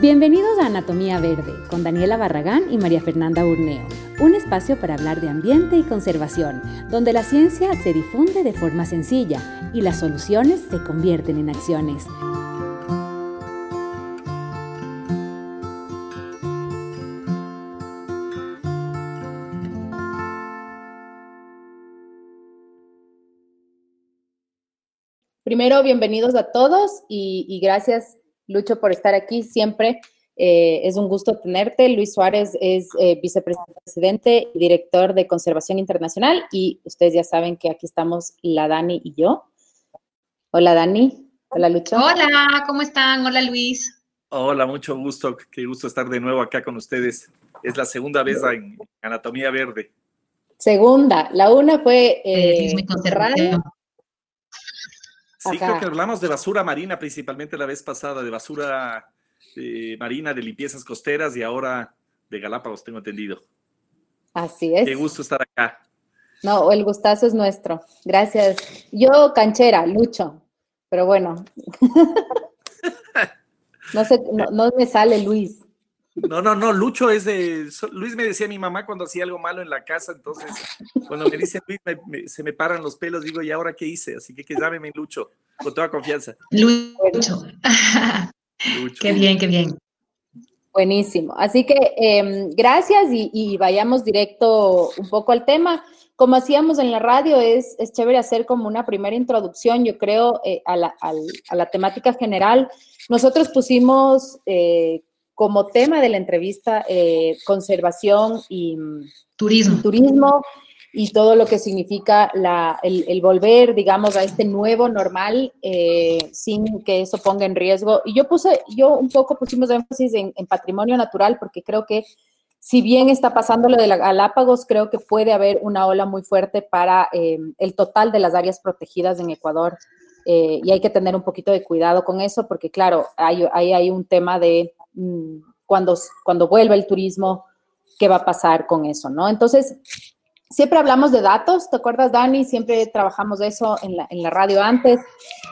Bienvenidos a Anatomía Verde con Daniela Barragán y María Fernanda Urneo, un espacio para hablar de ambiente y conservación, donde la ciencia se difunde de forma sencilla y las soluciones se convierten en acciones. Primero, bienvenidos a todos y, gracias, Lucho, por estar aquí siempre. Eh, es un gusto tenerte. Luis Suárez es eh, vicepresidente y director de Conservación Internacional y ustedes ya saben que aquí estamos la Dani y yo. Hola Dani. Hola Lucho. Hola, ¿cómo están? Hola Luis. Hola, mucho gusto. Qué gusto estar de nuevo acá con ustedes. Es la segunda vez en Anatomía Verde. Segunda. La una fue eh, radio Sí, creo que hablamos de basura marina principalmente la vez pasada, de basura eh, marina, de limpiezas costeras y ahora de Galápagos, tengo entendido. Así es. Qué gusto estar acá. No, el gustazo es nuestro. Gracias. Yo canchera, Lucho, pero bueno. no, sé, no me sale Luis. No, no, no, Lucho es de. Luis me decía mi mamá cuando hacía algo malo en la casa, entonces cuando me dice Luis se me paran los pelos, digo, ¿y ahora qué hice? Así que, que llámeme Lucho, con toda confianza. Lucho. Qué bien, qué bien. Buenísimo. Así que em, gracias y, vayamos directo un poco al tema. Como hacíamos en la radio, es, es chévere hacer como una primera introducción, yo creo, eh, a, la, a, la, temática general. Nosotros pusimos eh, como tema de la entrevista eh, conservación y turismo. turismo y todo lo que significa la, el, volver, digamos, a este nuevo normal eh, sin que eso ponga en riesgo. Y yo puse, yo un poco pusimos énfasis en, patrimonio natural porque creo que si bien está pasando lo de la Galápagos, creo que puede haber una ola muy fuerte para eh, el total de las áreas protegidas en Ecuador. y hay que tener un poquito de cuidado con eso porque, claro, hay, hay, hay un tema de cuando, cuando vuelva el turismo, qué va a pasar con eso, ¿no? Entonces, siempre hablamos de datos, ¿te acuerdas, Dani? Siempre trabajamos eso en la, en la radio antes.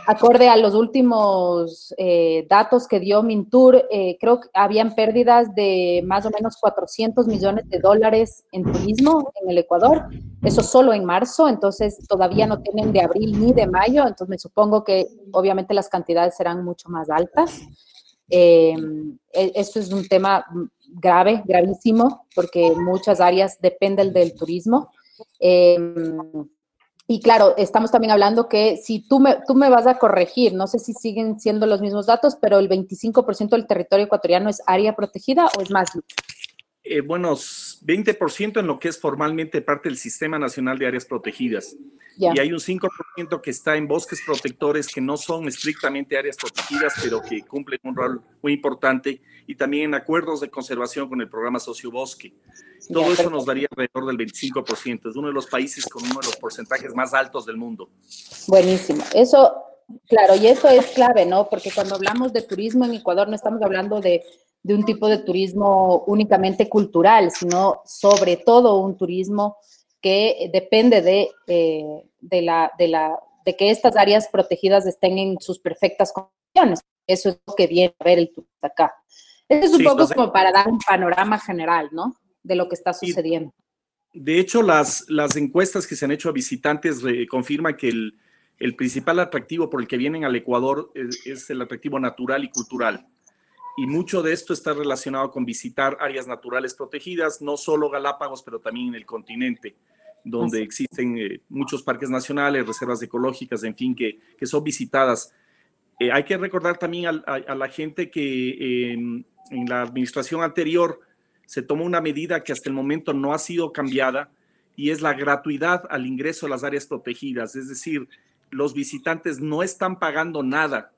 Acorde a los últimos eh, datos que dio Mintur, eh, creo que habían pérdidas de más o menos 400 millones de dólares en turismo en el Ecuador. Eso solo en marzo, entonces todavía no tienen de abril ni de mayo, entonces me supongo que obviamente las cantidades serán mucho más altas. Eh, e, esto es un tema grave, gravísimo, porque muchas áreas dependen del turismo. Eh, y claro, estamos también hablando que si tú me, tú me vas a corregir, no sé si siguen siendo los mismos datos, pero el 25% del territorio ecuatoriano es área protegida o es más. Eh, bueno, 20% en lo que es formalmente parte del Sistema Nacional de Áreas Protegidas. Y hay un 5% que está en bosques protectores que no son estrictamente áreas protegidas, pero que cumplen un rol muy importante. Y también en acuerdos de conservación con el programa Sociobosque. Todo eso nos daría alrededor del 25%. Es uno de los países con uno de los porcentajes más altos del mundo. Buenísimo. Eso, claro, y eso es clave, ¿no? Porque cuando hablamos de turismo en Ecuador no estamos hablando de de un tipo de turismo únicamente cultural, sino sobre todo un turismo que depende de, eh, de, la, de, la, de que estas áreas protegidas estén en sus perfectas condiciones. Eso es lo que viene a ver el turista acá. Eso es un poco como para dar un panorama general, ¿no? De lo que está sucediendo. De hecho, las, las encuestas que se han hecho a visitantes confirman que el, el, principal atractivo por el que vienen al Ecuador es el atractivo natural y cultural y mucho de esto está relacionado con visitar áreas naturales protegidas, no solo Galápagos, pero también en el continente, donde existen eh, muchos parques nacionales, reservas ecológicas, en fin, que, que son visitadas. Eh, hay que recordar también a, la gente que em, en la administración anterior se tomó una medida que hasta el momento no ha sido cambiada y es la gratuidad al ingreso a las áreas protegidas, es decir, los visitantes no están pagando nada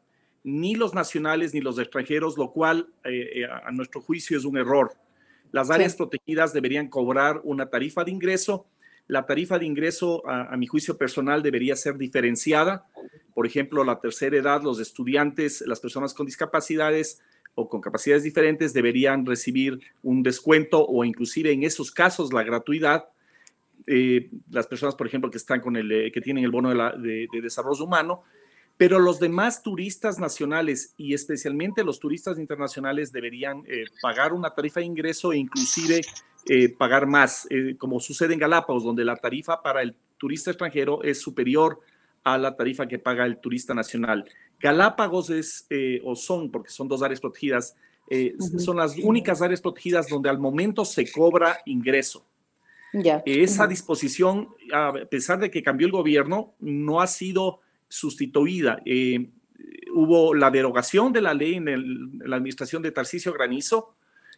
ni los nacionales ni los extranjeros, lo cual eh, eh, a nuestro juicio es un error. Las áreas protegidas deberían cobrar una tarifa de ingreso. La tarifa de ingreso, a, mi juicio personal, debería ser diferenciada. Por ejemplo, la tercera edad, los estudiantes, las personas con discapacidades o con capacidades diferentes deberían recibir un descuento o inclusive en esos casos la gratuidad. Eh, las personas, por ejemplo, que están con el, que tienen el bono de desarrollo humano, pero los demás turistas nacionales y especialmente los turistas internacionales deberían eh, pagar una tarifa de ingreso e inclusive eh, pagar más, eh, como sucede en Galápagos, donde la tarifa para el turista extranjero es superior a la tarifa que paga el turista nacional. Galápagos es, o son, porque son dos áreas protegidas, son las únicas áreas protegidas donde al momento se cobra ingreso. Esa disposición, a pesar de que cambió el gobierno, no ha sido sustituida. Eh, hubo la derogación de la ley en, la administración de Tarcisio Granizo,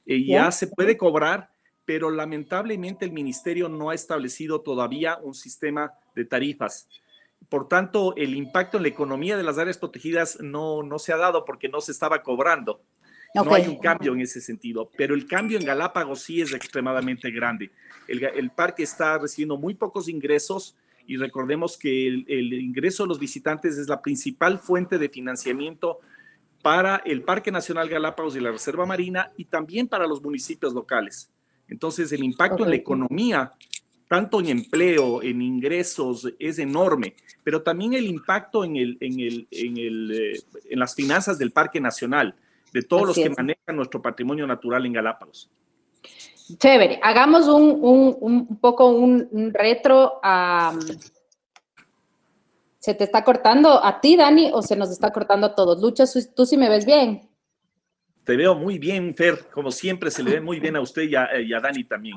eh, ya se puede cobrar, pero lamentablemente el ministerio no ha establecido todavía un sistema de tarifas. Por tanto, el impacto en la economía de las áreas protegidas no, no se ha dado porque no se estaba cobrando. No hay un cambio en ese sentido, pero el cambio en Galápagos sí es extremadamente grande. El, el parque está recibiendo muy pocos ingresos y recordemos que el, ingreso de los visitantes es la principal fuente de financiamiento para el Parque Nacional Galápagos y la Reserva Marina y también para los municipios locales. Entonces, el impacto en la economía, tanto en empleo, en ingresos, es enorme, pero también el impacto en, el, en, el, en, el, eh, en las finanzas del Parque Nacional, de todos los que manejan nuestro patrimonio natural en Galápagos. Chévere, hagamos un, un, un poco un, retro ¿Se te está cortando a ti, Dani, o se nos está cortando a todos? Lucha, ¿tú sí me ves bien? Te veo muy bien, Fer. Como siempre, se le ve muy bien a usted y a, Dani también.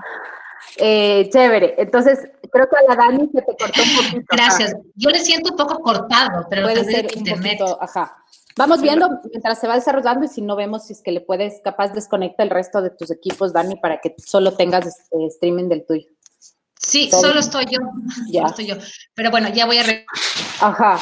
Eh, chévere. Entonces, creo que a la Dani se te cortó un poquito. Gracias. Yo le siento un poco cortado, pero puede ser internet. ajá. Vamos viendo mientras se va desarrollando y si no vemos si es que le puedes, capaz desconecta el resto de tus equipos, Dani, para que solo tengas este streaming del tuyo. Sí, solo estoy yo. Ya. estoy yo. Pero bueno, ya voy a... Ajá.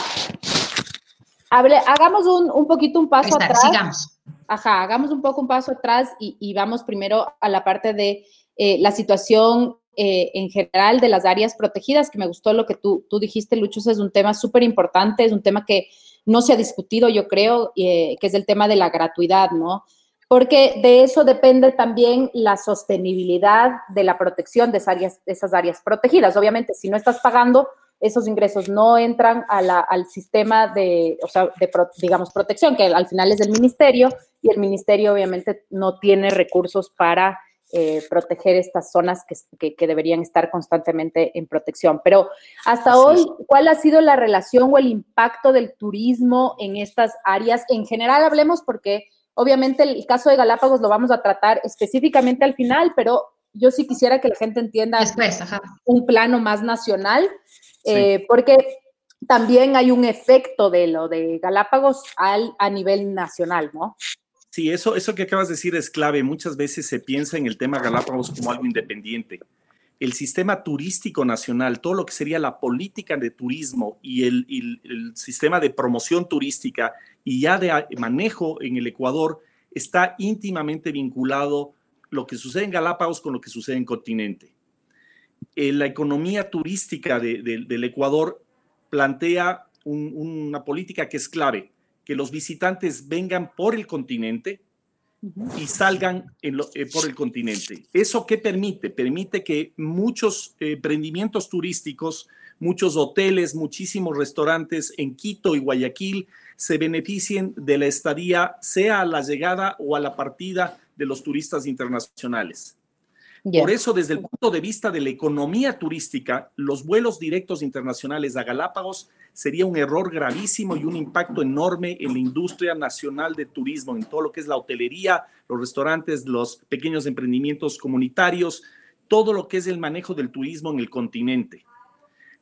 Hable, hagamos un, un, poquito un paso atrás. Sigamos. Ajá, hagamos un poco un paso atrás y, y vamos primero a la parte de eh, la situación eh, en general de las áreas protegidas, que me gustó lo que tú, tú dijiste, Lucho, es un tema súper importante, es un tema que no se ha discutido, yo creo, eh, que es el tema de la gratuidad, ¿no? Porque de eso depende también la sostenibilidad de la protección de esas áreas, esas áreas protegidas. Obviamente, si no estás pagando, esos ingresos no entran al sistema de, de, digamos, protección, que al final es del ministerio, y el ministerio obviamente no tiene recursos para eh, proteger estas zonas que, que, deberían estar constantemente en protección. Pero hasta hoy, ¿cuál ha sido la relación o el impacto del turismo en estas áreas? En general hablemos porque obviamente el caso de Galápagos lo vamos a tratar específicamente al final, pero yo sí quisiera que la gente entienda un plano más nacional, eh, porque también hay un efecto de lo de Galápagos al, a nivel nacional, ¿no? Sí, eso, eso que acabas de decir es clave. Muchas veces se piensa en el tema Galápagos como algo independiente. El sistema turístico nacional, todo lo que sería la política de turismo y el, sistema de promoción turística y ya de manejo en el Ecuador está íntimamente vinculado lo que sucede en Galápagos con lo que sucede en continente. Eh, la economía turística del Ecuador plantea una política que es clave que los visitantes vengan por el continente y salgan eh, por el continente. ¿Eso qué permite? Permite que muchos eh, emprendimientos turísticos, muchos hoteles, muchísimos restaurantes en Quito y Guayaquil se beneficien de la estadía, sea a la llegada o a la partida de los turistas internacionales. Por eso, desde el punto de vista de la economía turística, los vuelos directos internacionales a Galápagos sería un error gravísimo y un impacto enorme en la industria nacional de turismo, en todo lo que es la hotelería, los restaurantes, los pequeños emprendimientos comunitarios, todo lo que es el manejo del turismo en el continente.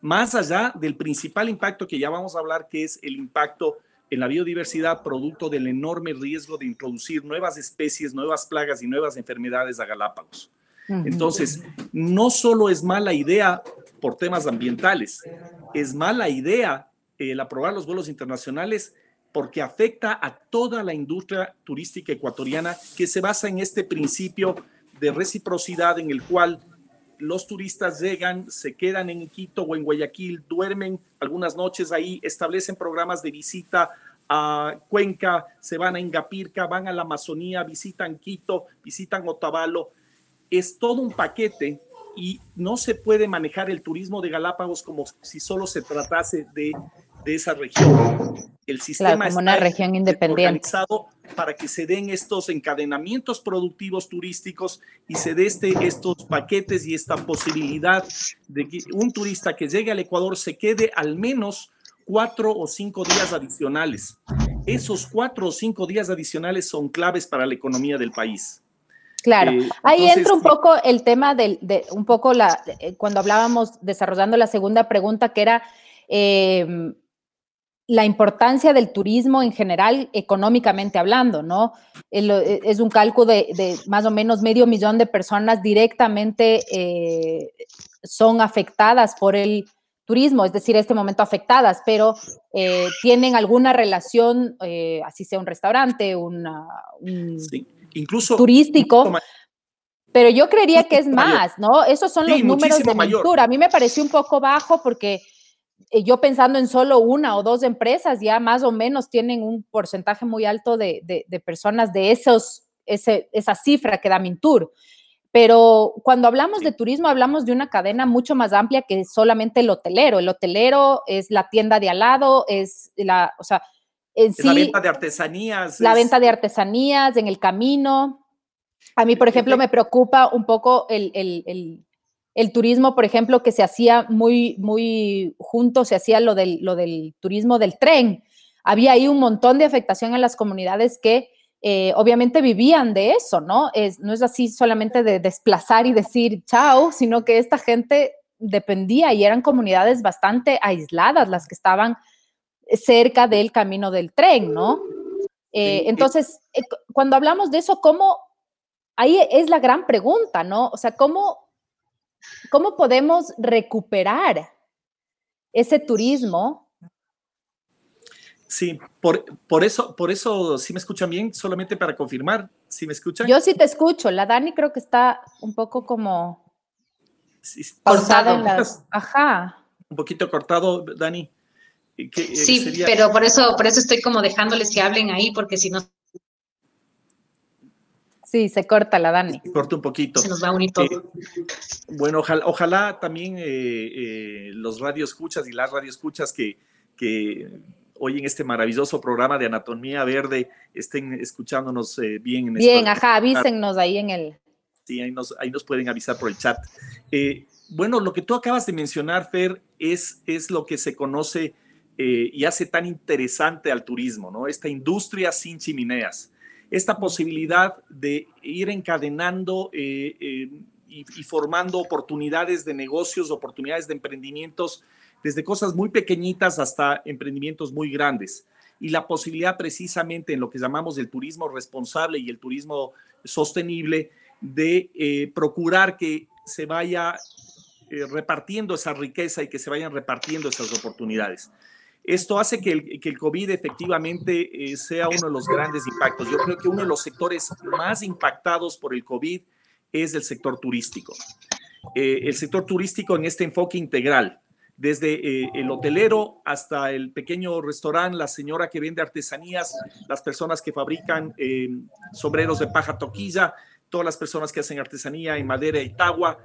Más allá del principal impacto que ya vamos a hablar, que es el impacto en la biodiversidad producto del enorme riesgo de introducir nuevas especies, nuevas plagas y nuevas enfermedades a Galápagos. Entonces, no solo es mala idea por temas ambientales. Es mala idea el aprobar los vuelos internacionales porque afecta a toda la industria turística ecuatoriana que se basa en este principio de reciprocidad en el cual los turistas llegan, se quedan en Quito o en Guayaquil, duermen algunas noches ahí, establecen programas de visita a Cuenca, se van a Ingapirca, van a la Amazonía, visitan Quito, visitan Otavalo. Es todo un paquete y no se puede manejar el turismo de Galápagos como si solo se tratase de, esa región. El sistema como una región independiente. organizado para que se den estos encadenamientos productivos turísticos y se dé este, estos paquetes y esta posibilidad de que un turista que llegue al Ecuador se quede al menos cuatro o cinco días adicionales. Esos cuatro o cinco días adicionales son claves para la economía del país. Claro, eh, ahí entra un poco el tema del, de un poco la, eh, cuando hablábamos desarrollando la segunda pregunta, que era em, la importancia del turismo en general, económicamente hablando, ¿no? Eh, es un cálculo de, más o menos medio millón de personas directamente son afectadas por el turismo, es decir, este momento afectadas, pero tienen alguna relación, así sea un restaurante, una, un, incluso turístico. Pero yo creería que es más, ¿no? Esos son los números de Ventura. A mí me pareció un poco bajo porque eh, yo pensando en solo una o dos empresas, ya más o menos tienen un porcentaje muy alto de, personas de esos, ese, esa cifra que da Mintur. Pero cuando hablamos de turismo, hablamos de una cadena mucho más amplia que solamente el hotelero. El hotelero es la tienda de al lado, es la, o sea, la venta de artesanías. La venta de artesanías en el camino. A mí, por ejemplo, me preocupa un poco el, turismo, por ejemplo, que se hacía muy, muy junto, se hacía lo del, lo del turismo del tren. Había ahí un montón de afectación en las comunidades que eh, obviamente vivían de eso, ¿no? Es, no es así solamente de desplazar y decir chao, sino que esta gente dependía y eran comunidades bastante aisladas las que estaban cerca del camino del tren, ¿no? Eh, entonces, eh, cuando hablamos de eso, ¿cómo? Ahí es la gran pregunta, ¿no? O sea, ¿cómo, cómo podemos recuperar ese turismo? Sí, por, por, eso, por eso, si me escuchan bien, solamente para confirmar, si me escuchan. Yo sí te escucho, la Dani creo que está un poco como cortado. Ajá. Un poquito cortado, Dani. Eh, sí, pero por eso, por eso estoy como dejándoles que hablen ahí, porque si no. Sí, se corta la Dani. Se corta un poquito. Se nos va a unir todo. Eh, bueno, ojalá, también eh, los radioescuchas y las radioescuchas que, que hoy en este maravilloso programa de Anatomía Verde estén escuchándonos bien. En bien, ajá, avísennos ahí en el. Sí, ahí nos, ahí nos pueden avisar por el chat. bueno, lo que tú acabas de mencionar, Fer, es, es lo que se conoce eh, y hace tan interesante al turismo, ¿no? Esta industria sin chimeneas, esta posibilidad de ir encadenando eh, eh, y, formando oportunidades de negocios, oportunidades de emprendimientos, desde cosas muy pequeñitas hasta emprendimientos muy grandes. Y la posibilidad precisamente en lo que llamamos el turismo responsable y el turismo sostenible de procurar que se vaya repartiendo esa riqueza y que se vayan repartiendo esas oportunidades. Esto hace que el, COVID efectivamente eh, sea uno de los grandes impactos. Yo creo que uno de los sectores más impactados por el COVID es el sector turístico. Eh, el sector turístico en este enfoque integral, desde eh, el hotelero hasta el pequeño restaurante, la señora que vende artesanías, las personas que fabrican sombreros de paja toquilla, todas las personas que hacen artesanía en madera y tagua,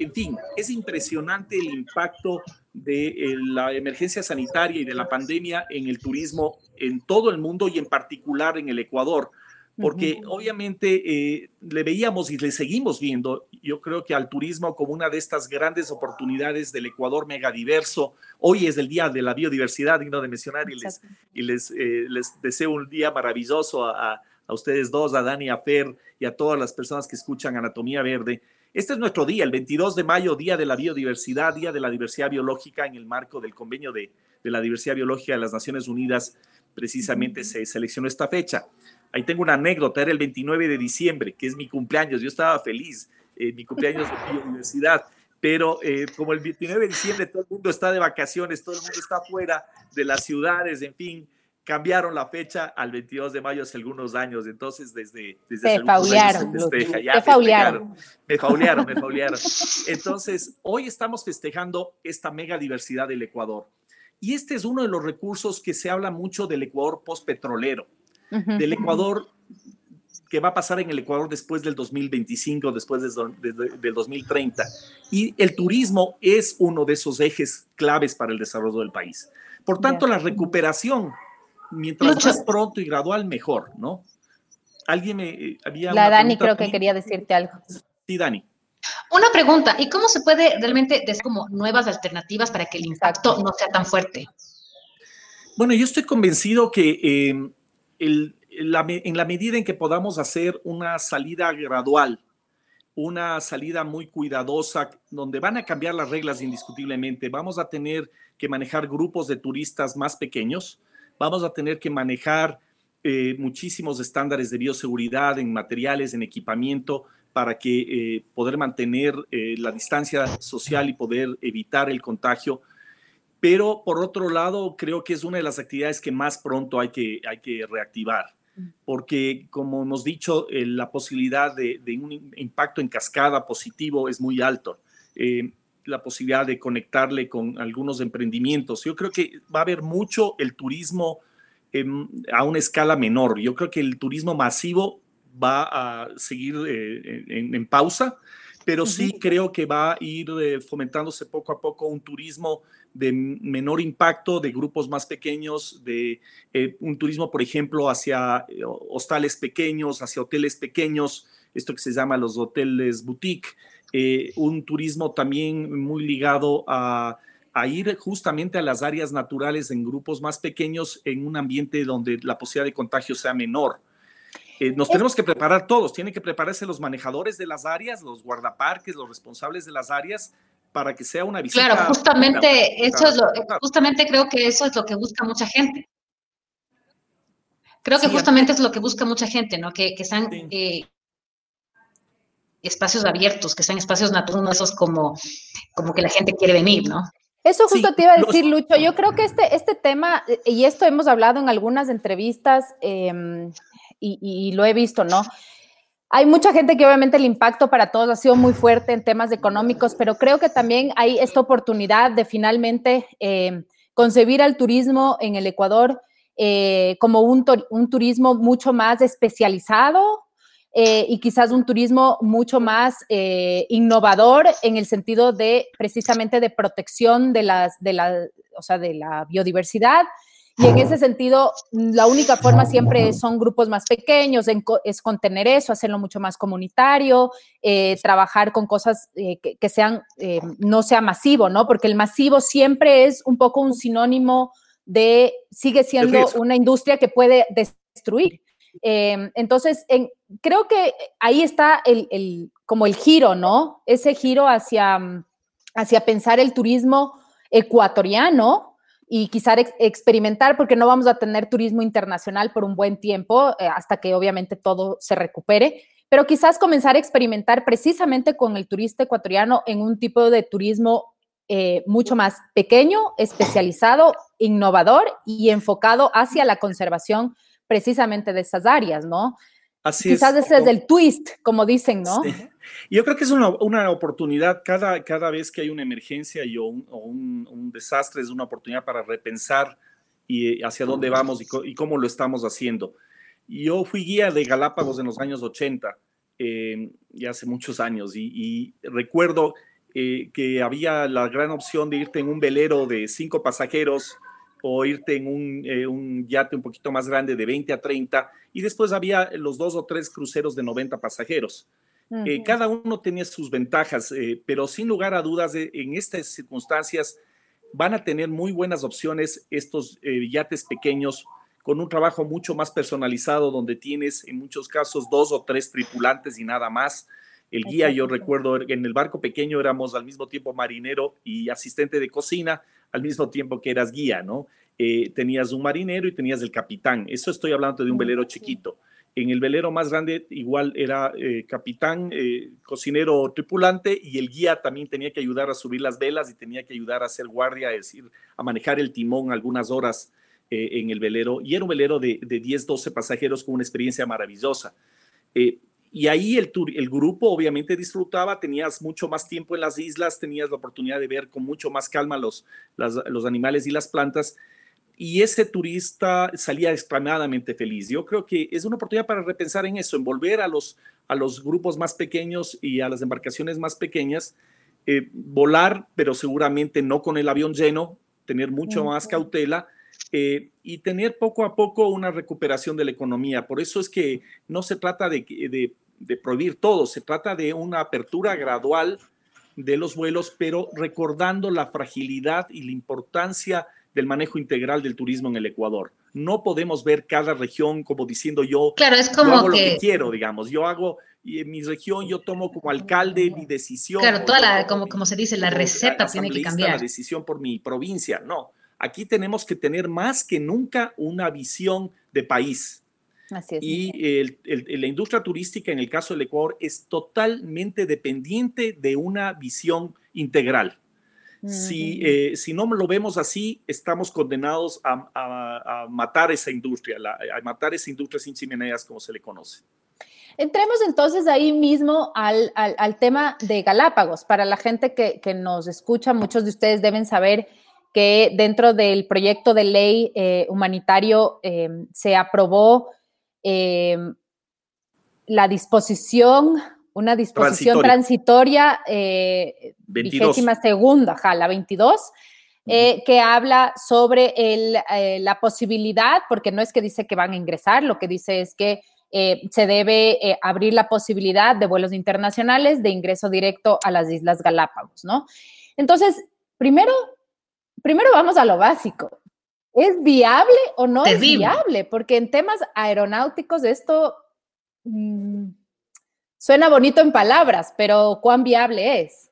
en fin, es impresionante el impacto de eh, la emergencia sanitaria y de la pandemia en el turismo en todo el mundo y en particular en el Ecuador, porque obviamente eh, le veíamos y le seguimos viendo, yo creo que al turismo como una de estas grandes oportunidades del Ecuador megadiverso. Hoy es el Día de la Biodiversidad, digno de mencionar, y les, y les, eh, les deseo un día maravilloso a, a, ustedes dos, a Dani, a Fer y a todas las personas que escuchan Anatomía Verde. Este es nuestro día, el 22 de mayo, Día de la Biodiversidad, Día de la Diversidad Biológica en el marco del Convenio de, la Diversidad Biológica de las Naciones Unidas. Precisamente se seleccionó esta fecha. Ahí tengo una anécdota, era el 29 de diciembre, que es mi cumpleaños. Yo estaba feliz, eh, mi cumpleaños de biodiversidad, pero eh, como el 29 de diciembre todo el mundo está de vacaciones, todo el mundo está fuera de las ciudades, en fin, cambiaron la fecha al 22 de mayo hace algunos años, entonces desde, desde se faulearon, me faulearon, me faulearon, me faulearon. Entonces, hoy estamos festejando esta mega diversidad del Ecuador. Y este es uno de los recursos que se habla mucho del Ecuador postpetrolero, del Ecuador que va a pasar en el Ecuador después del 2025, después del 2030. Y el turismo es uno de esos ejes claves para el desarrollo del país. Por tanto, la recuperación mientras más pronto y gradual, mejor, ¿no? Alguien me eh, había... La Dani creo que quería decirte algo. Sí, Dani. Una pregunta, ¿y cómo se puede realmente decir como nuevas alternativas para que el impacto no sea tan fuerte? Bueno, yo estoy convencido que eh, en la medida en que podamos hacer una salida gradual, una salida muy cuidadosa, donde van a cambiar las reglas indiscutiblemente, vamos a tener que manejar grupos de turistas más pequeños, vamos a tener que manejar eh, muchísimos estándares de bioseguridad en materiales, en equipamiento, para que eh, poder mantener eh, la distancia social y poder evitar el contagio. Pero por otro lado, creo que es una de las actividades que más pronto hay que, hay que reactivar, porque como hemos dicho, la posibilidad de, un impacto en cascada positivo es muy alto. La posibilidad de conectarle con algunos emprendimientos. Yo creo que va a haber mucho el turismo a una escala menor. Yo creo que el turismo masivo va a seguir eh, en, pausa, pero sí creo que va a ir eh, fomentándose poco a poco un turismo de menor impacto, de grupos más pequeños, de eh, un turismo, por ejemplo, hacia hostales pequeños, hacia hoteles pequeños, esto que se llama los hoteles boutique, un turismo también muy ligado a, a ir justamente a las áreas naturales en grupos más pequeños en un ambiente donde la posibilidad de contagio sea menor. Eh, nos tenemos que preparar todos, tienen que prepararse los manejadores de las áreas, los guardaparques, los responsables de las áreas, para que sea una visita. Claro, justamente eso es lo, justamente creo que eso es lo que busca mucha gente. Creo que justamente es lo que busca mucha gente, ¿no? Que, que sean eh, espacios abiertos, que sean espacios naturales, esos como, como que la gente quiere venir, ¿no? Eso justo te iba a decir, Lucho. Yo creo que este, este tema, y esto hemos hablado en algunas entrevistas, eh, y, lo he visto, ¿no? Hay mucha gente que obviamente el impacto para todos ha sido muy fuerte en temas económicos, pero creo que también hay esta oportunidad de finalmente eh, concebir al turismo en el Ecuador eh, como un, turismo mucho más especializado, eh, y quizás un turismo mucho más innovador en el sentido de precisamente de protección de las de la, o sea, de la biodiversidad y en ese sentido, la única forma siempre son grupos más pequeños, es contener eso, hacerlo mucho más comunitario, eh, trabajar con cosas eh, que, sean, eh, no sea masivo, ¿no? Porque el masivo siempre es un poco un sinónimo de, sigue siendo una industria que puede destruir. Entonces, creo que ahí está el, como el giro, ¿no? Ese giro hacia, hacia pensar el turismo ecuatoriano, y quizás experimentar, porque no vamos a tener turismo internacional por un buen tiempo, eh, hasta que obviamente todo se recupere, pero quizás comenzar a experimentar precisamente con el turista ecuatoriano en un tipo de turismo eh, mucho más pequeño, especializado, innovador y enfocado hacia la conservación precisamente de esas áreas, ¿no? Así Quizás ese es el twist, como dicen, ¿no? Yo creo que es una, una, oportunidad, cada, cada vez que hay una emergencia y, o, un, un, desastre, es una oportunidad para repensar y hacia dónde vamos y, y, cómo lo estamos haciendo. Yo fui guía de Galápagos en los años 80, eh, ya hace muchos años, y, recuerdo eh, que había la gran opción de irte en un velero de cinco pasajeros o irte en un, eh, un, yate un poquito más grande de 20 a 30 y después había los dos o tres cruceros de 90 pasajeros. Eh, cada uno tenía sus ventajas, eh, pero sin lugar a dudas, en estas circunstancias van a tener muy buenas opciones estos yates pequeños con un trabajo mucho más personalizado donde tienes en muchos casos dos o tres tripulantes y nada más. El guía, yo recuerdo, en el barco pequeño éramos al mismo tiempo marinero y asistente de cocina, al mismo tiempo que eras guía, ¿no? Eh, tenías un marinero y tenías el capitán. Eso estoy hablando de un velero chiquito. En el velero más grande igual era eh, capitán, eh, cocinero, tripulante y el guía también tenía que ayudar a subir las velas y tenía que ayudar a hacer guardia, es decir, a manejar el timón algunas horas en el velero. Y era un velero de, de 10, 12 pasajeros con una experiencia maravillosa. Y ahí el, el grupo obviamente disfrutaba, tenías mucho más tiempo en las islas, tenías la oportunidad de ver con mucho más calma los, los animales y las plantas. Y ese turista salía extremadamente feliz. Yo creo que es una oportunidad para repensar en eso, en volver a los, a los grupos más pequeños y a las embarcaciones más pequeñas, eh, volar, pero seguramente no con el avión lleno, tener mucho más cautela, eh, y tener poco a poco una recuperación de la economía. Por eso es que no se trata de, de, de prohibir todo, se trata de una apertura gradual de los vuelos, pero recordando la fragilidad y la importancia del manejo integral del turismo en el Ecuador. No podemos ver cada región como diciendo yo, claro, es como hago lo que quiero, digamos, yo hago y en mi región yo tomo como alcalde mi decisión. Claro, toda la, como, como se dice, la receta tiene que cambiar. La decisión por mi provincia, no. Aquí tenemos que tener más que nunca una visión de país. Así es. Y la industria turística en el caso del Ecuador es totalmente dependiente de una visión integral. Si, eh, si no lo vemos así, estamos condenados a, matar esa industria, a matar esa industria sin chimeneas, como se le conoce. Entremos entonces ahí mismo al, tema de Galápagos. Para la gente que, nos escucha, muchos de ustedes deben saber que dentro del proyecto de ley eh, humanitario em, se aprobó em, la disposición una disposición transitoria, eh, vigésima segunda, la 22, eh, que habla sobre eh, la posibilidad, porque no es que dice que van a ingresar, lo que dice es que se debe abrir la posibilidad de vuelos internacionales de ingreso directo a las Islas Galápagos, ¿no? Entonces, primero, primero vamos a lo básico. ¿Es viable o no es viable? Porque en temas aeronáuticos esto... Mm, Suena bonito en palabras, pero ¿cuán viable es?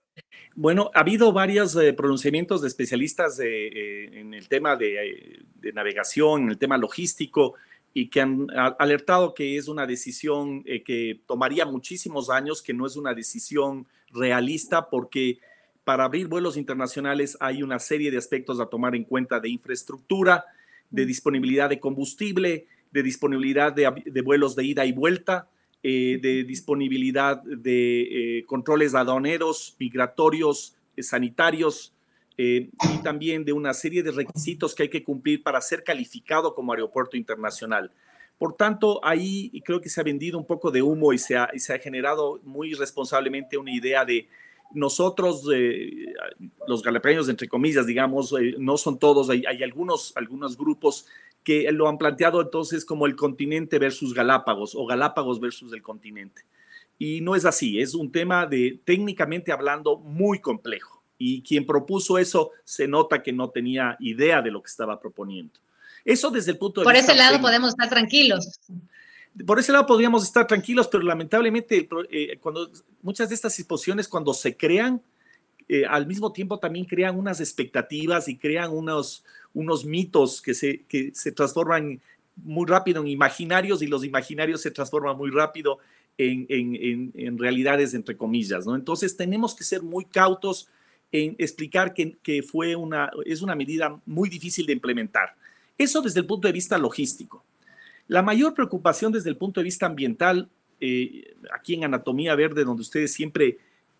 Bueno, ha habido varios eh, pronunciamientos de especialistas eh, en el tema de, navegación, en el tema logístico, y que han alertado que es una decisión eh, que tomaría muchísimos años, que no es una decisión realista, porque para abrir vuelos internacionales hay una serie de aspectos a tomar en cuenta de infraestructura, de mm. disponibilidad de combustible, de disponibilidad de vuelos de ida y vuelta, eh, de disponibilidad de eh, controles aduaneros, migratorios, eh, sanitarios y también de una serie de requisitos que hay que cumplir para ser calificado como aeropuerto internacional. Por tanto, ahí creo que se ha vendido un poco de humo y se ha, se ha generado muy responsablemente una idea de nosotros, los galapeños, entre comillas, digamos, no son todos, hay, hay, algunos, algunos grupos que lo han planteado entonces como el continente versus Galápagos o Galápagos versus el continente. Y no es así, es un tema de técnicamente hablando muy complejo. Y quien propuso eso se nota que no tenía idea de lo que estaba proponiendo. Eso desde el punto de Por vista... Por ese lado podemos estar tranquilos. Por ese lado podríamos estar tranquilos, pero lamentablemente eh, cuando muchas de estas disposiciones cuando se crean, eh, al mismo tiempo también crean unas expectativas y crean unos, unos mitos que se, que se transforman muy rápido en imaginarios y los imaginarios se transforman muy rápido en, en, en, realidades, entre comillas, ¿no? Entonces tenemos que ser muy cautos en explicar que, que, fue una, es una medida muy difícil de implementar. Eso desde el punto de vista logístico. La mayor preocupación desde el punto de vista ambiental, eh, aquí en Anatomía Verde, donde ustedes siempre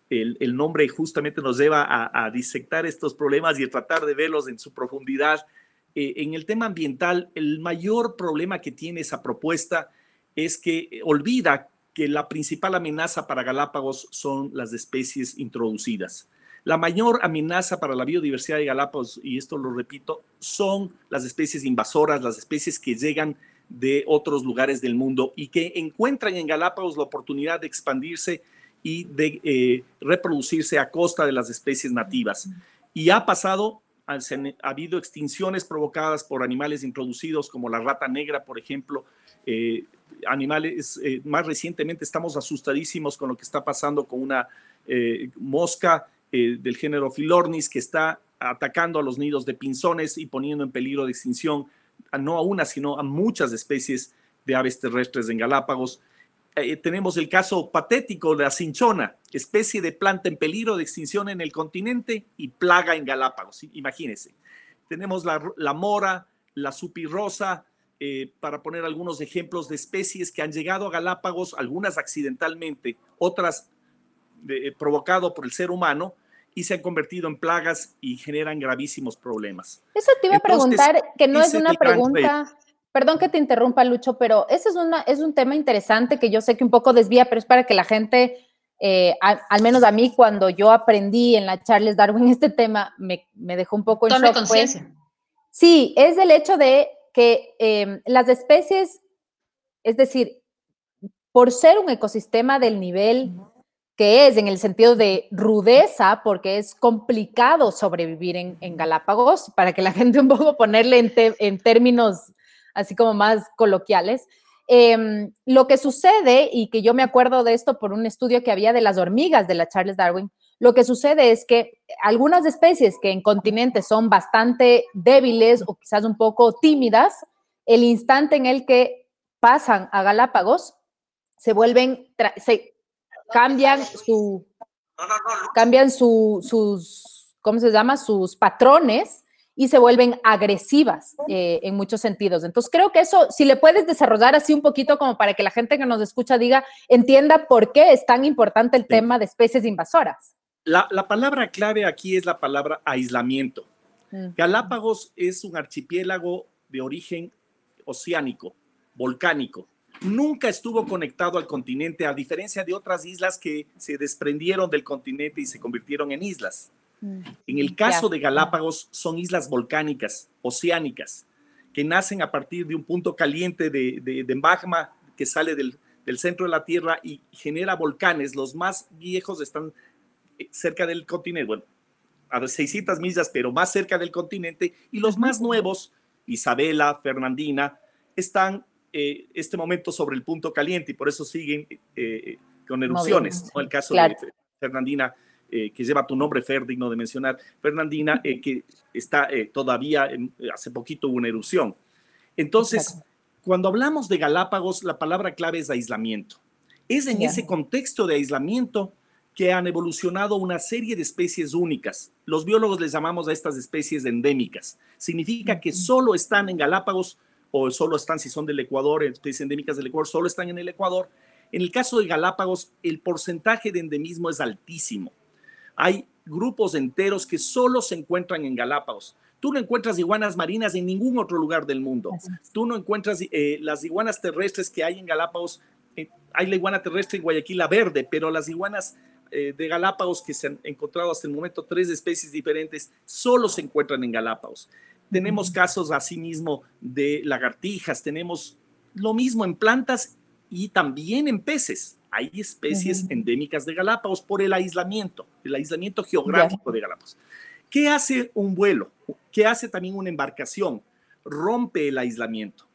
el, nombre justamente nos lleva a, disectar estos problemas y a tratar de verlos en su profundidad. Eh, en el tema ambiental, el mayor problema que tiene esa propuesta es que olvida que la principal amenaza para Galápagos son las especies introducidas. La mayor amenaza para la biodiversidad de Galápagos, y esto lo repito, son las especies invasoras, las especies que llegan de otros lugares del mundo y que encuentran en Galápagos la oportunidad de expandirse y de eh, reproducirse a costa de las especies nativas. Y ha pasado, ha, habido extinciones provocadas por animales introducidos como la rata negra, por ejemplo. Eh, animales, eh, más recientemente estamos asustadísimos con lo que está pasando con una mosca del género Philornis que está atacando a los nidos de pinzones y poniendo en peligro de extinción no a una, sino a muchas especies de aves terrestres en Galápagos. Eh, tenemos el caso patético de la cinchona, especie de planta en peligro de extinción en el continente y plaga en Galápagos. Imagínense. Tenemos la, mora, la supirrosa, eh, para poner algunos ejemplos de especies que han llegado a Galápagos, algunas accidentalmente, otras eh, provocado por el ser humano, y se han convertido en plagas y generan gravísimos problemas. Eso te iba a preguntar, que no es una pregunta Perdón que te interrumpa, Lucho, pero ese es, una, es un tema interesante que yo sé que un poco desvía, pero es para que la gente, eh, al menos a mí, cuando yo aprendí en la Charles Darwin este tema, me, dejó un poco en shock. conciencia. Sí, es el hecho de que em, las especies, es decir, por ser un ecosistema del nivel que es en el sentido de rudeza, porque es complicado sobrevivir en, Galápagos, para que la gente un poco ponerle en, términos así como más coloquiales. Em, lo que sucede, y que yo me acuerdo de esto por un estudio que había de las hormigas de la Charles Darwin, lo que sucede es que algunas especies que en continentes son bastante débiles o quizás un poco tímidas, el instante en el que pasan a Galápagos, se vuelven, cambian su, cambian su, sus, ¿cómo se llama? Sus patrones y se vuelven agresivas eh, en muchos sentidos. Entonces, creo que eso, si le puedes desarrollar así un poquito como para que la gente que nos escucha diga, entienda por qué es tan importante el tema de especies invasoras. La, palabra clave aquí es la palabra aislamiento. Mm. Galápagos es un archipiélago de origen oceánico, volcánico nunca estuvo conectado al continente, a diferencia de otras islas que se desprendieron del continente y se convirtieron en islas. Mm. En el caso de Galápagos, son islas volcánicas, oceánicas, que nacen a partir de un punto caliente de, magma que sale del, centro de la Tierra y genera volcanes. Los más viejos están eh, cerca del continente, bueno, a 600 millas, pero más cerca del continente, y los más nuevos, Isabela, Fernandina, están eh, este momento sobre el punto caliente y por eso siguen eh, con erupciones. El caso de Fernandina, eh, que lleva tu nombre, Fer, digno de mencionar, Fernandina, que está todavía, hace poquito hubo una erupción. Entonces, cuando hablamos de Galápagos, la palabra clave es aislamiento. Es en ese contexto de aislamiento que han evolucionado una serie de especies únicas. Los biólogos les llamamos a estas especies endémicas. Significa que solo están en Galápagos o solo están, si son del Ecuador, especies endémicas del Ecuador, solo están en el Ecuador. En el caso de Galápagos, el porcentaje de endemismo es altísimo. Hay grupos enteros que solo se encuentran en Galápagos. Tú no encuentras iguanas marinas en ningún otro lugar del mundo. Tú no encuentras eh, las iguanas terrestres que hay en Galápagos. Eh, hay la iguana terrestre en Guayaquil, la verde, pero las iguanas eh, de Galápagos que se han encontrado hasta el momento, tres especies diferentes, solo se encuentran en Galápagos. Tenemos casos asimismo de lagartijas, tenemos lo mismo en plantas y también en peces. Hay especies endémicas de Galápagos por el aislamiento, el aislamiento geográfico de Galápagos. ¿Qué hace un vuelo? ¿Qué hace también una embarcación? Rompe el aislamiento.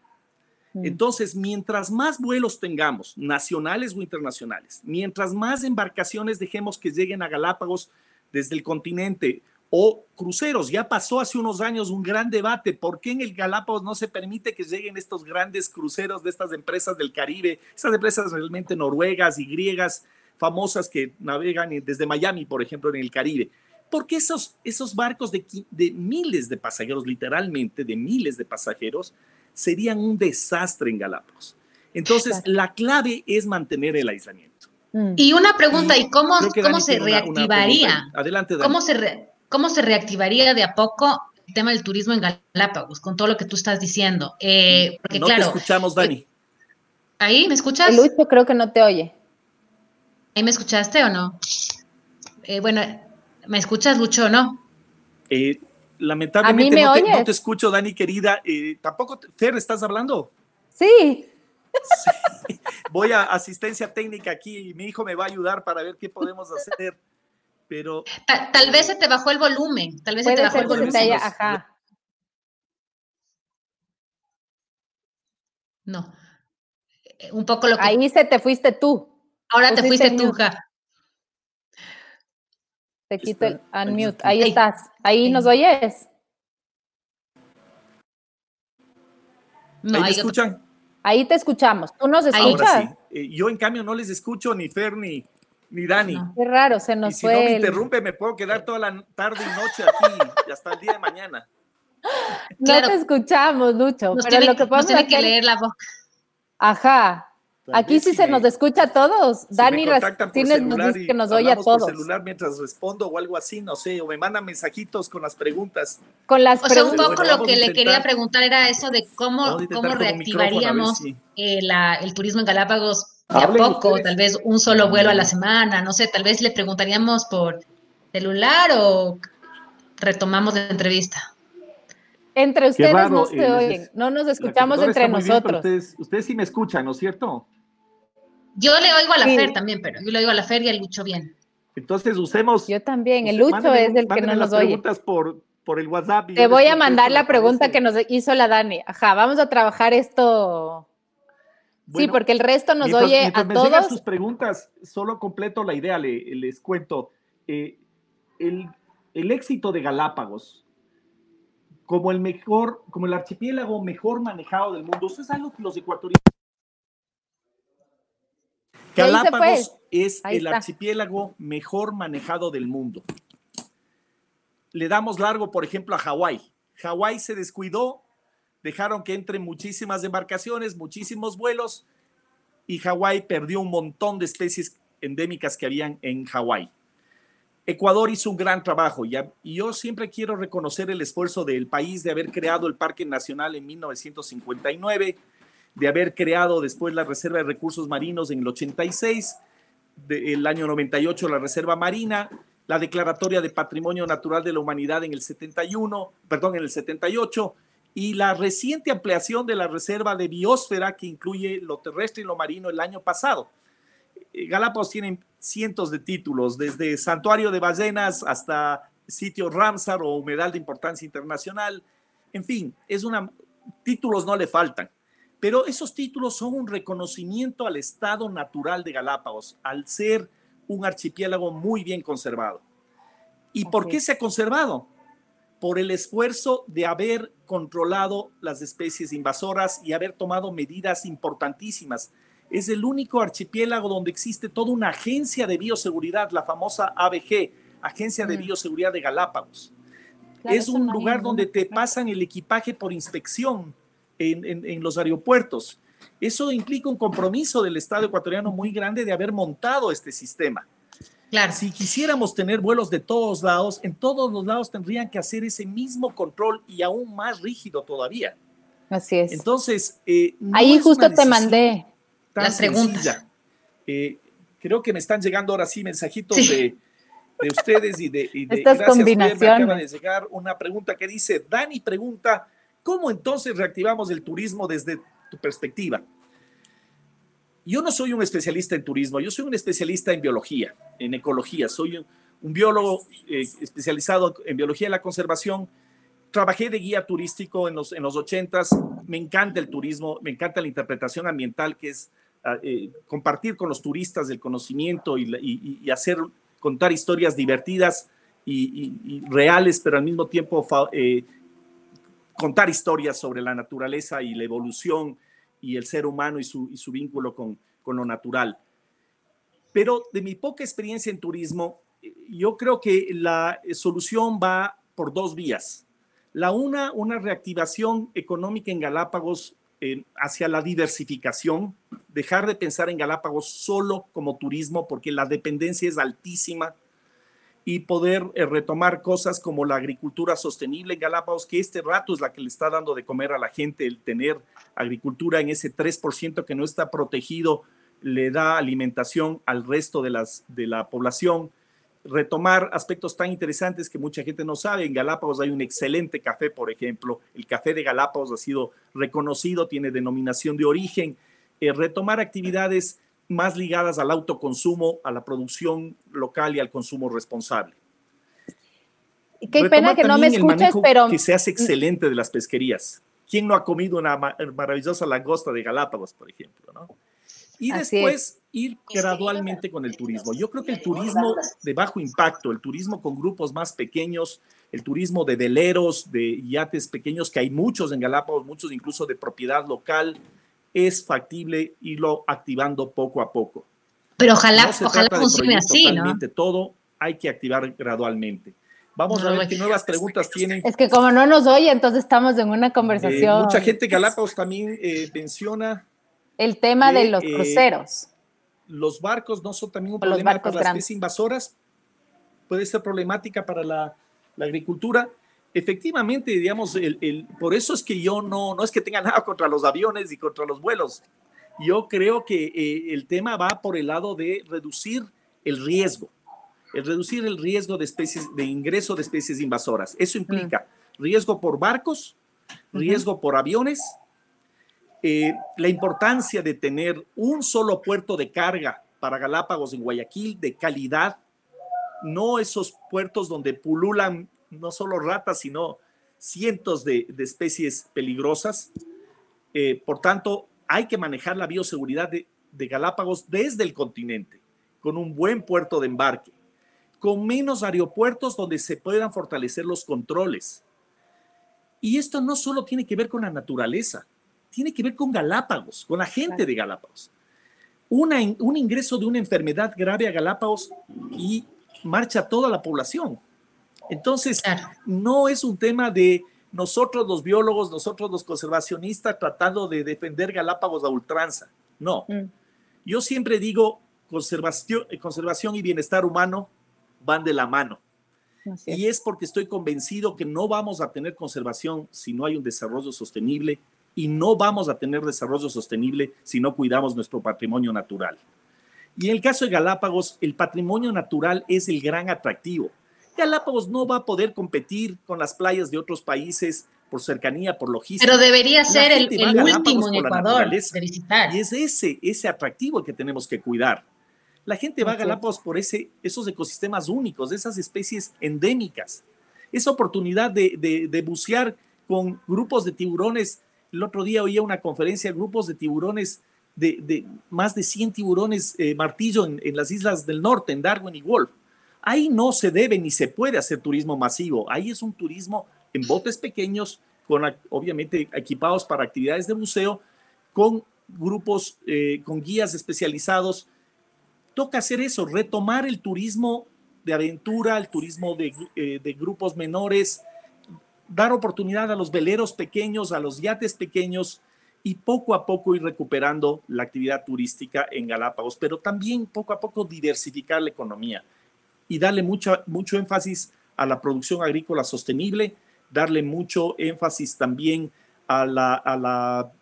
Mm. Entonces, mientras más vuelos tengamos, nacionales o internacionales, mientras más embarcaciones dejemos que lleguen a Galápagos desde el continente o cruceros. Ya pasó hace unos años un gran debate. ¿Por qué en el Galápagos no se permite que lleguen estos grandes cruceros de estas empresas del Caribe, estas empresas realmente noruegas y griegas famosas que navegan desde Miami, por ejemplo, en el Caribe? Porque esos, esos barcos de, de miles de pasajeros, literalmente de miles de pasajeros, serían un desastre en Galápagos. Entonces, la clave es mantener el aislamiento. Y una pregunta, ¿y cómo, cómo se reactivaría? Adelante, ¿Cómo se, re ¿Cómo se reactivaría de a poco el tema del turismo en Galápagos, con todo lo que tú estás diciendo? Eh, porque, no te escuchamos, Dani. ¿Ahí me escuchas? Luis, yo creo que no te oye. ¿Ahí me escuchaste o no? Eh, bueno, ¿me escuchas, Lucho, o no? Eh, lamentablemente no, te, escucho, Dani, querida. ¿Tampoco, Fer, estás hablando? Sí. sí. Voy a asistencia técnica aquí y mi hijo me va a ayudar para ver qué podemos hacer pero... Tal, vez se te bajó el volumen, tal vez se te bajó el volumen. ajá. No. Eh, un poco lo que... Ahí se te fuiste tú. Ahora te fuiste tú, ja. Te quito el unmute. Ahí estás. Ahí nos oyes. No, ¿Ahí te escuchan? Ahí te escuchamos. ¿Tú nos escuchas? Eh, yo, en cambio, no les escucho ni Fer ni, ni Dani. Qué raro, se nos y si no me interrumpe, me puedo quedar toda la tarde y noche aquí y hasta el día de mañana. No te escuchamos, Lucho. pero lo que pasa es que leer la boca. Ajá. Aquí sí se nos escucha a todos. Dani Martínez nos dice que nos oye a todos. Por celular mientras respondo o algo así, no sé, o me mandan mensajitos con las preguntas. Con las o sea, un poco lo que le quería preguntar era eso de cómo, cómo reactivaríamos eh, el turismo en Galápagos de a poco, tal vez un solo vuelo a la semana, no sé, tal vez le preguntaríamos por celular o retomamos la entrevista. Entre ustedes no se oyen, no nos escuchamos entre nosotros. ustedes, sí me escuchan, ¿no es cierto? Yo le oigo a la Fer también, pero yo le oigo a la Fer y al Lucho bien. Entonces usemos. Yo también, el Lucho es el que no nos oye. preguntas por, por el WhatsApp. Te voy a mandar la pregunta que nos hizo la Dani. Ajá, vamos a trabajar esto. Sí, porque el resto nos oye a me todos. sus preguntas, solo completo la idea, les cuento. Eh, el, el éxito de Galápagos como el mejor, como el archipiélago mejor manejado del mundo. Eso es algo que los ecuatorianos. Galápagos es el archipiélago mejor manejado del mundo. Le damos largo, por ejemplo, a Hawái. Hawái se descuidó, dejaron que entren muchísimas embarcaciones, muchísimos vuelos, y Hawái perdió un montón de especies endémicas que habían en Hawái. Ecuador hizo un gran trabajo y yo siempre quiero reconocer el esfuerzo del país de haber creado el Parque Nacional en 1959, de haber creado después la Reserva de Recursos Marinos en el 86, el año 98 la Reserva Marina, la Declaratoria de Patrimonio Natural de la Humanidad en el 71, perdón, en el 78 y la reciente ampliación de la Reserva de Biosfera que incluye lo terrestre y lo marino el año pasado. Eh, Galápagos tienen cientos de títulos, desde Santuario de Ballenas hasta sitio Ramsar o Humedal de Importancia Internacional. En fin, es una, títulos no le faltan, pero esos títulos son un reconocimiento al estado natural de Galápagos, al ser un archipiélago muy bien conservado. ¿Y por qué se ha conservado? Por el esfuerzo de haber controlado las especies invasoras y haber tomado medidas importantísimas es el único archipiélago donde existe toda una agencia de bioseguridad, la famosa ABG, Agencia de mm. Bioseguridad de Galápagos. es un lugar donde te pasan el equipaje por inspección en, los aeropuertos. Eso implica un compromiso del Estado ecuatoriano muy grande de haber montado este sistema. Claro. Si quisiéramos tener vuelos de todos lados, en todos los lados tendrían que hacer ese mismo control y aún más rígido todavía. Así es. Entonces, eh, ahí justo te mandé las preguntas. Eh, creo que me están llegando ahora sí mensajitos de, ustedes y de, y de Estas combinaciones. Me acaba de llegar una pregunta que dice, Dani pregunta, ¿cómo entonces reactivamos el turismo desde tu perspectiva? Yo no soy un especialista en turismo, yo soy un especialista en biología, en ecología, soy un, biólogo eh, especializado en biología de la conservación. Trabajé de guía turístico en los, en los 80s, me encanta el turismo, me encanta la interpretación ambiental, que es eh, compartir con los turistas el conocimiento y, hacer, contar historias divertidas y, reales, pero al mismo tiempo eh, contar historias sobre la naturaleza y la evolución y el ser humano y su, vínculo con, lo natural. Pero de mi poca experiencia en turismo, yo creo que la solución va por dos vías. La una, una reactivación económica en Galápagos hacia la diversificación, dejar de pensar en Galápagos solo como turismo porque la dependencia es altísima y poder eh, retomar cosas como la agricultura sostenible en Galápagos, que este rato es la que le está dando de comer a la gente, el tener agricultura en ese 3% que no está protegido, le da alimentación al resto de, las, de la población retomar aspectos tan interesantes que mucha gente no sabe. En Galápagos hay un excelente café, por ejemplo. El café de Galápagos ha sido reconocido, tiene denominación de origen. Eh, retomar actividades más ligadas al autoconsumo, a la producción local y al consumo responsable. Qué pena que no me escuches, pero... Que se hace excelente de las pesquerías. ¿Quién no ha comido una maravillosa langosta de Galápagos, por ejemplo? ¿no? Y después ir gradualmente con el turismo. Yo creo que el turismo de bajo impacto, el turismo con grupos más pequeños, el turismo de veleros, de yates pequeños, que hay muchos en Galápagos, muchos incluso de propiedad local, es factible irlo activando poco a poco. Pero ojalá, ojalá funcione así, ¿no? Todo hay que activar gradualmente. Vamos a ver qué nuevas preguntas tienen. Es que como no nos oye, entonces estamos en una conversación. mucha gente Galápagos también eh, menciona el tema de, los eh, cruceros. los barcos no son también un problema para las especies invasoras, puede ser problemática para la, agricultura. Efectivamente, digamos, el, por eso es que yo no, no es que tenga nada contra los aviones y contra los vuelos. Yo creo que eh, el tema va por el lado de reducir el riesgo, el reducir el riesgo de especies, de ingreso de especies invasoras. Eso implica mm. riesgo por barcos, riesgo por aviones, eh, la importancia de tener un solo puerto de carga para Galápagos en Guayaquil de calidad, no esos puertos donde pululan no solo ratas, sino cientos de, especies peligrosas. Eh, por tanto, hay que manejar la bioseguridad de, Galápagos desde el continente, con un buen puerto de embarque, con menos aeropuertos donde se puedan fortalecer los controles. Y esto no solo tiene que ver con la naturaleza, tiene que ver con Galápagos, con la gente de Galápagos. Un ingreso de una enfermedad grave a Galápagos y marcha toda la población. Entonces, no es un tema de nosotros los biólogos, nosotros los conservacionistas tratando de defender Galápagos a ultranza. No. Mm. Yo siempre digo, conservación, conservación y bienestar humano van de la mano. Y es porque estoy convencido que no vamos a tener conservación si no hay un desarrollo sostenible y no vamos a tener desarrollo sostenible si no cuidamos nuestro patrimonio natural. Y en el caso de Galápagos, el patrimonio natural es el gran atractivo. Galápagos no va a poder competir con las playas de otros países por cercanía, por logística. Pero debería ser el, último en Ecuador de visitar. Y es ese, ese atractivo el que tenemos que cuidar. La gente va a Galápagos por ese, esos ecosistemas únicos, esas especies endémicas, esa oportunidad de, de bucear con grupos de tiburones el otro día oía una conferencia, grupos de tiburones, de, más de 100 tiburones eh, martillo en, las islas del norte, en Darwin y Wolf. Ahí no se debe ni se puede hacer turismo masivo. Ahí es un turismo en botes pequeños, con obviamente equipados para actividades de buceo, con grupos, eh, con guías especializados. Toca hacer eso, retomar el turismo de aventura, el turismo de, eh, de grupos menores, dar oportunidad a los veleros pequeños, a los yates pequeños y poco a poco ir recuperando la actividad turística en Galápagos, pero también poco a poco diversificar la economía y darle mucho, mucho énfasis a la producción agrícola sostenible, darle mucho énfasis también a, la, a la,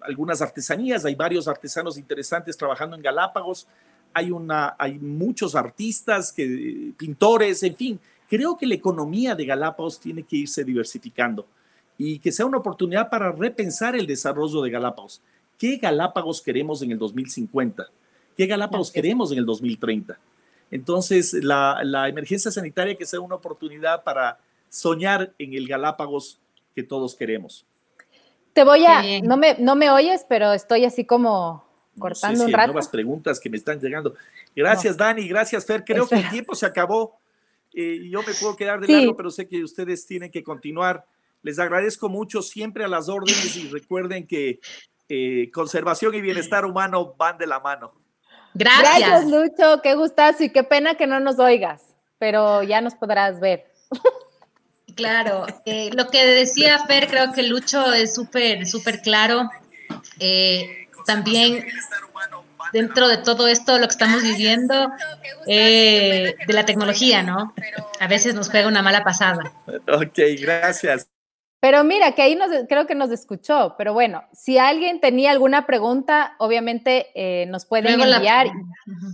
algunas artesanías. Hay varios artesanos interesantes trabajando en Galápagos. Hay, una, hay muchos artistas, que, pintores, en fin, Creo que la economía de Galápagos tiene que irse diversificando y que sea una oportunidad para repensar el desarrollo de Galápagos. ¿Qué Galápagos queremos en el 2050? ¿Qué Galápagos queremos en el 2030? Entonces, la, la, emergencia sanitaria que sea una oportunidad para soñar en el Galápagos que todos queremos. Te voy a, no me, no me oyes, pero estoy así como cortando un rato. nuevas preguntas que me están llegando. Gracias, Dani, gracias, Fer. Creo que el tiempo se acabó. Eh, yo me puedo quedar de largo, pero sé que ustedes tienen que continuar. Les agradezco mucho siempre a las órdenes y recuerden que eh, conservación y bienestar humano van de la mano. Gracias. Gracias, Lucho. Qué gustazo y qué pena que no nos oigas, pero ya nos podrás ver. Claro, eh, lo que decía Fer, creo que Lucho es súper, súper claro. también dentro de todo esto, lo que estamos viviendo, eh, de la tecnología, ¿no? A veces nos juega una mala pasada. Ok, gracias. Pero mira, que ahí nos, creo que nos escuchó. Pero bueno, si alguien tenía alguna pregunta, obviamente eh, nos pueden enviar.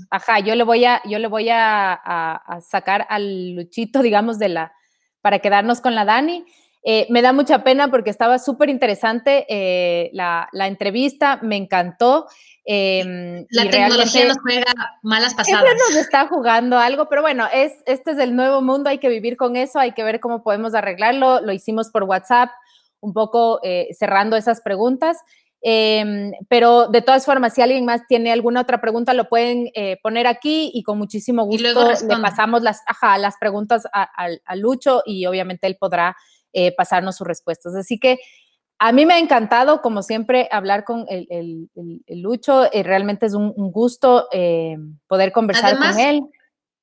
Ajá, yo le voy a, yo le voy a, sacar al Luchito, digamos, de la, para quedarnos con la Dani. Eh, me da mucha pena porque estaba súper interesante la, la, entrevista, me encantó. Em, la tecnología nos juega malas pasadas. Siempre nos está jugando algo, pero bueno, es, este es el nuevo mundo, hay que vivir con eso, hay que ver cómo podemos arreglarlo. Lo hicimos por WhatsApp, un poco eh, cerrando esas preguntas. Em, pero de todas formas, si alguien más tiene alguna otra pregunta, lo pueden eh, poner aquí y con muchísimo gusto le pasamos las, las preguntas a, Lucho y obviamente él podrá eh, pasarnos sus respuestas. Así que a mí me ha encantado, como siempre, hablar con el, Lucho. Eh, realmente es un, gusto eh, poder conversar con él.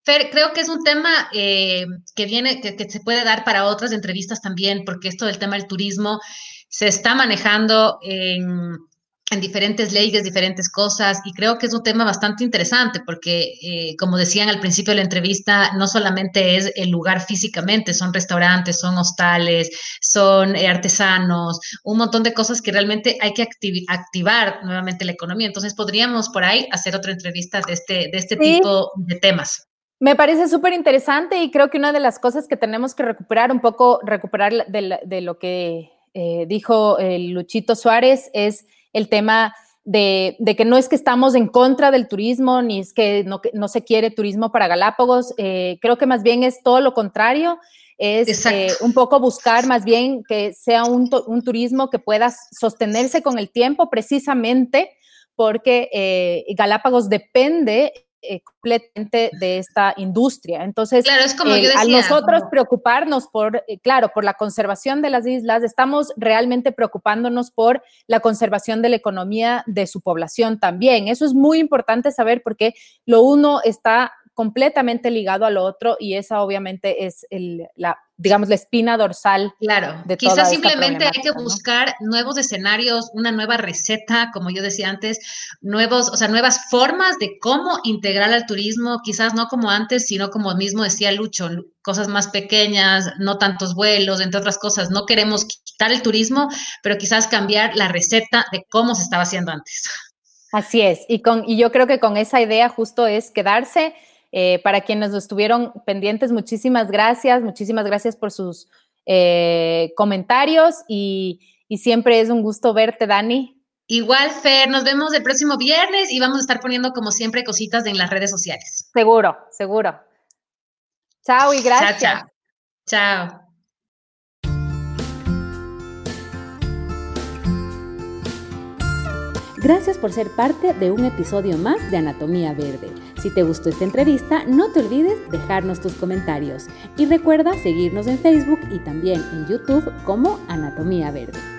Fer, creo que es un tema eh, que viene, que, que, se puede dar para otras entrevistas también, porque esto del tema del turismo se está manejando en, en diferentes leyes, diferentes cosas, y creo que es un tema bastante interesante porque, eh, como decían al principio de la entrevista, no solamente es el lugar físicamente, son restaurantes, son hostales, son eh, artesanos, un montón de cosas que realmente hay que activar nuevamente la economía. Entonces, podríamos por ahí hacer otra entrevista de este, de este tipo de temas. Me parece súper interesante y creo que una de las cosas que tenemos que recuperar, un poco recuperar de, de lo que eh, dijo el Luchito Suárez es el tema de, que no es que estamos en contra del turismo, ni es que no, no se quiere turismo para Galápagos, eh, creo que más bien es todo lo contrario, es eh, un poco buscar más bien que sea un, turismo que pueda sostenerse con el tiempo precisamente porque eh, Galápagos depende eh, completamente de esta industria. Entonces, claro, es como yo a nosotros preocuparnos por, eh, claro, por la conservación de las islas, estamos realmente preocupándonos por la conservación de la economía de su población también. Eso es muy importante saber porque lo uno está completamente ligado al otro y esa obviamente es el, la, digamos, la espina dorsal. Claro, de quizás simplemente hay que buscar nuevos escenarios, una nueva receta, como yo decía antes, nuevos, o sea, nuevas formas de cómo integrar al turismo, quizás no como antes, sino como mismo decía Lucho, cosas más pequeñas, no tantos vuelos, entre otras cosas. No queremos quitar el turismo, pero quizás cambiar la receta de cómo se estaba haciendo antes. Así es, y, con, y yo creo que con esa idea justo es quedarse eh, para quienes estuvieron pendientes, muchísimas gracias, muchísimas gracias por sus eh, comentarios y, siempre es un gusto verte, Dani. Igual, Fer, nos vemos el próximo viernes y vamos a estar poniendo como siempre cositas en las redes sociales. Seguro, seguro. Chao y gracias. chao. chao. Gracias por ser parte de un episodio más de Anatomía Verde. Si te gustó esta entrevista, no te olvides dejarnos tus comentarios y recuerda seguirnos en Facebook y también en YouTube como Anatomía Verde.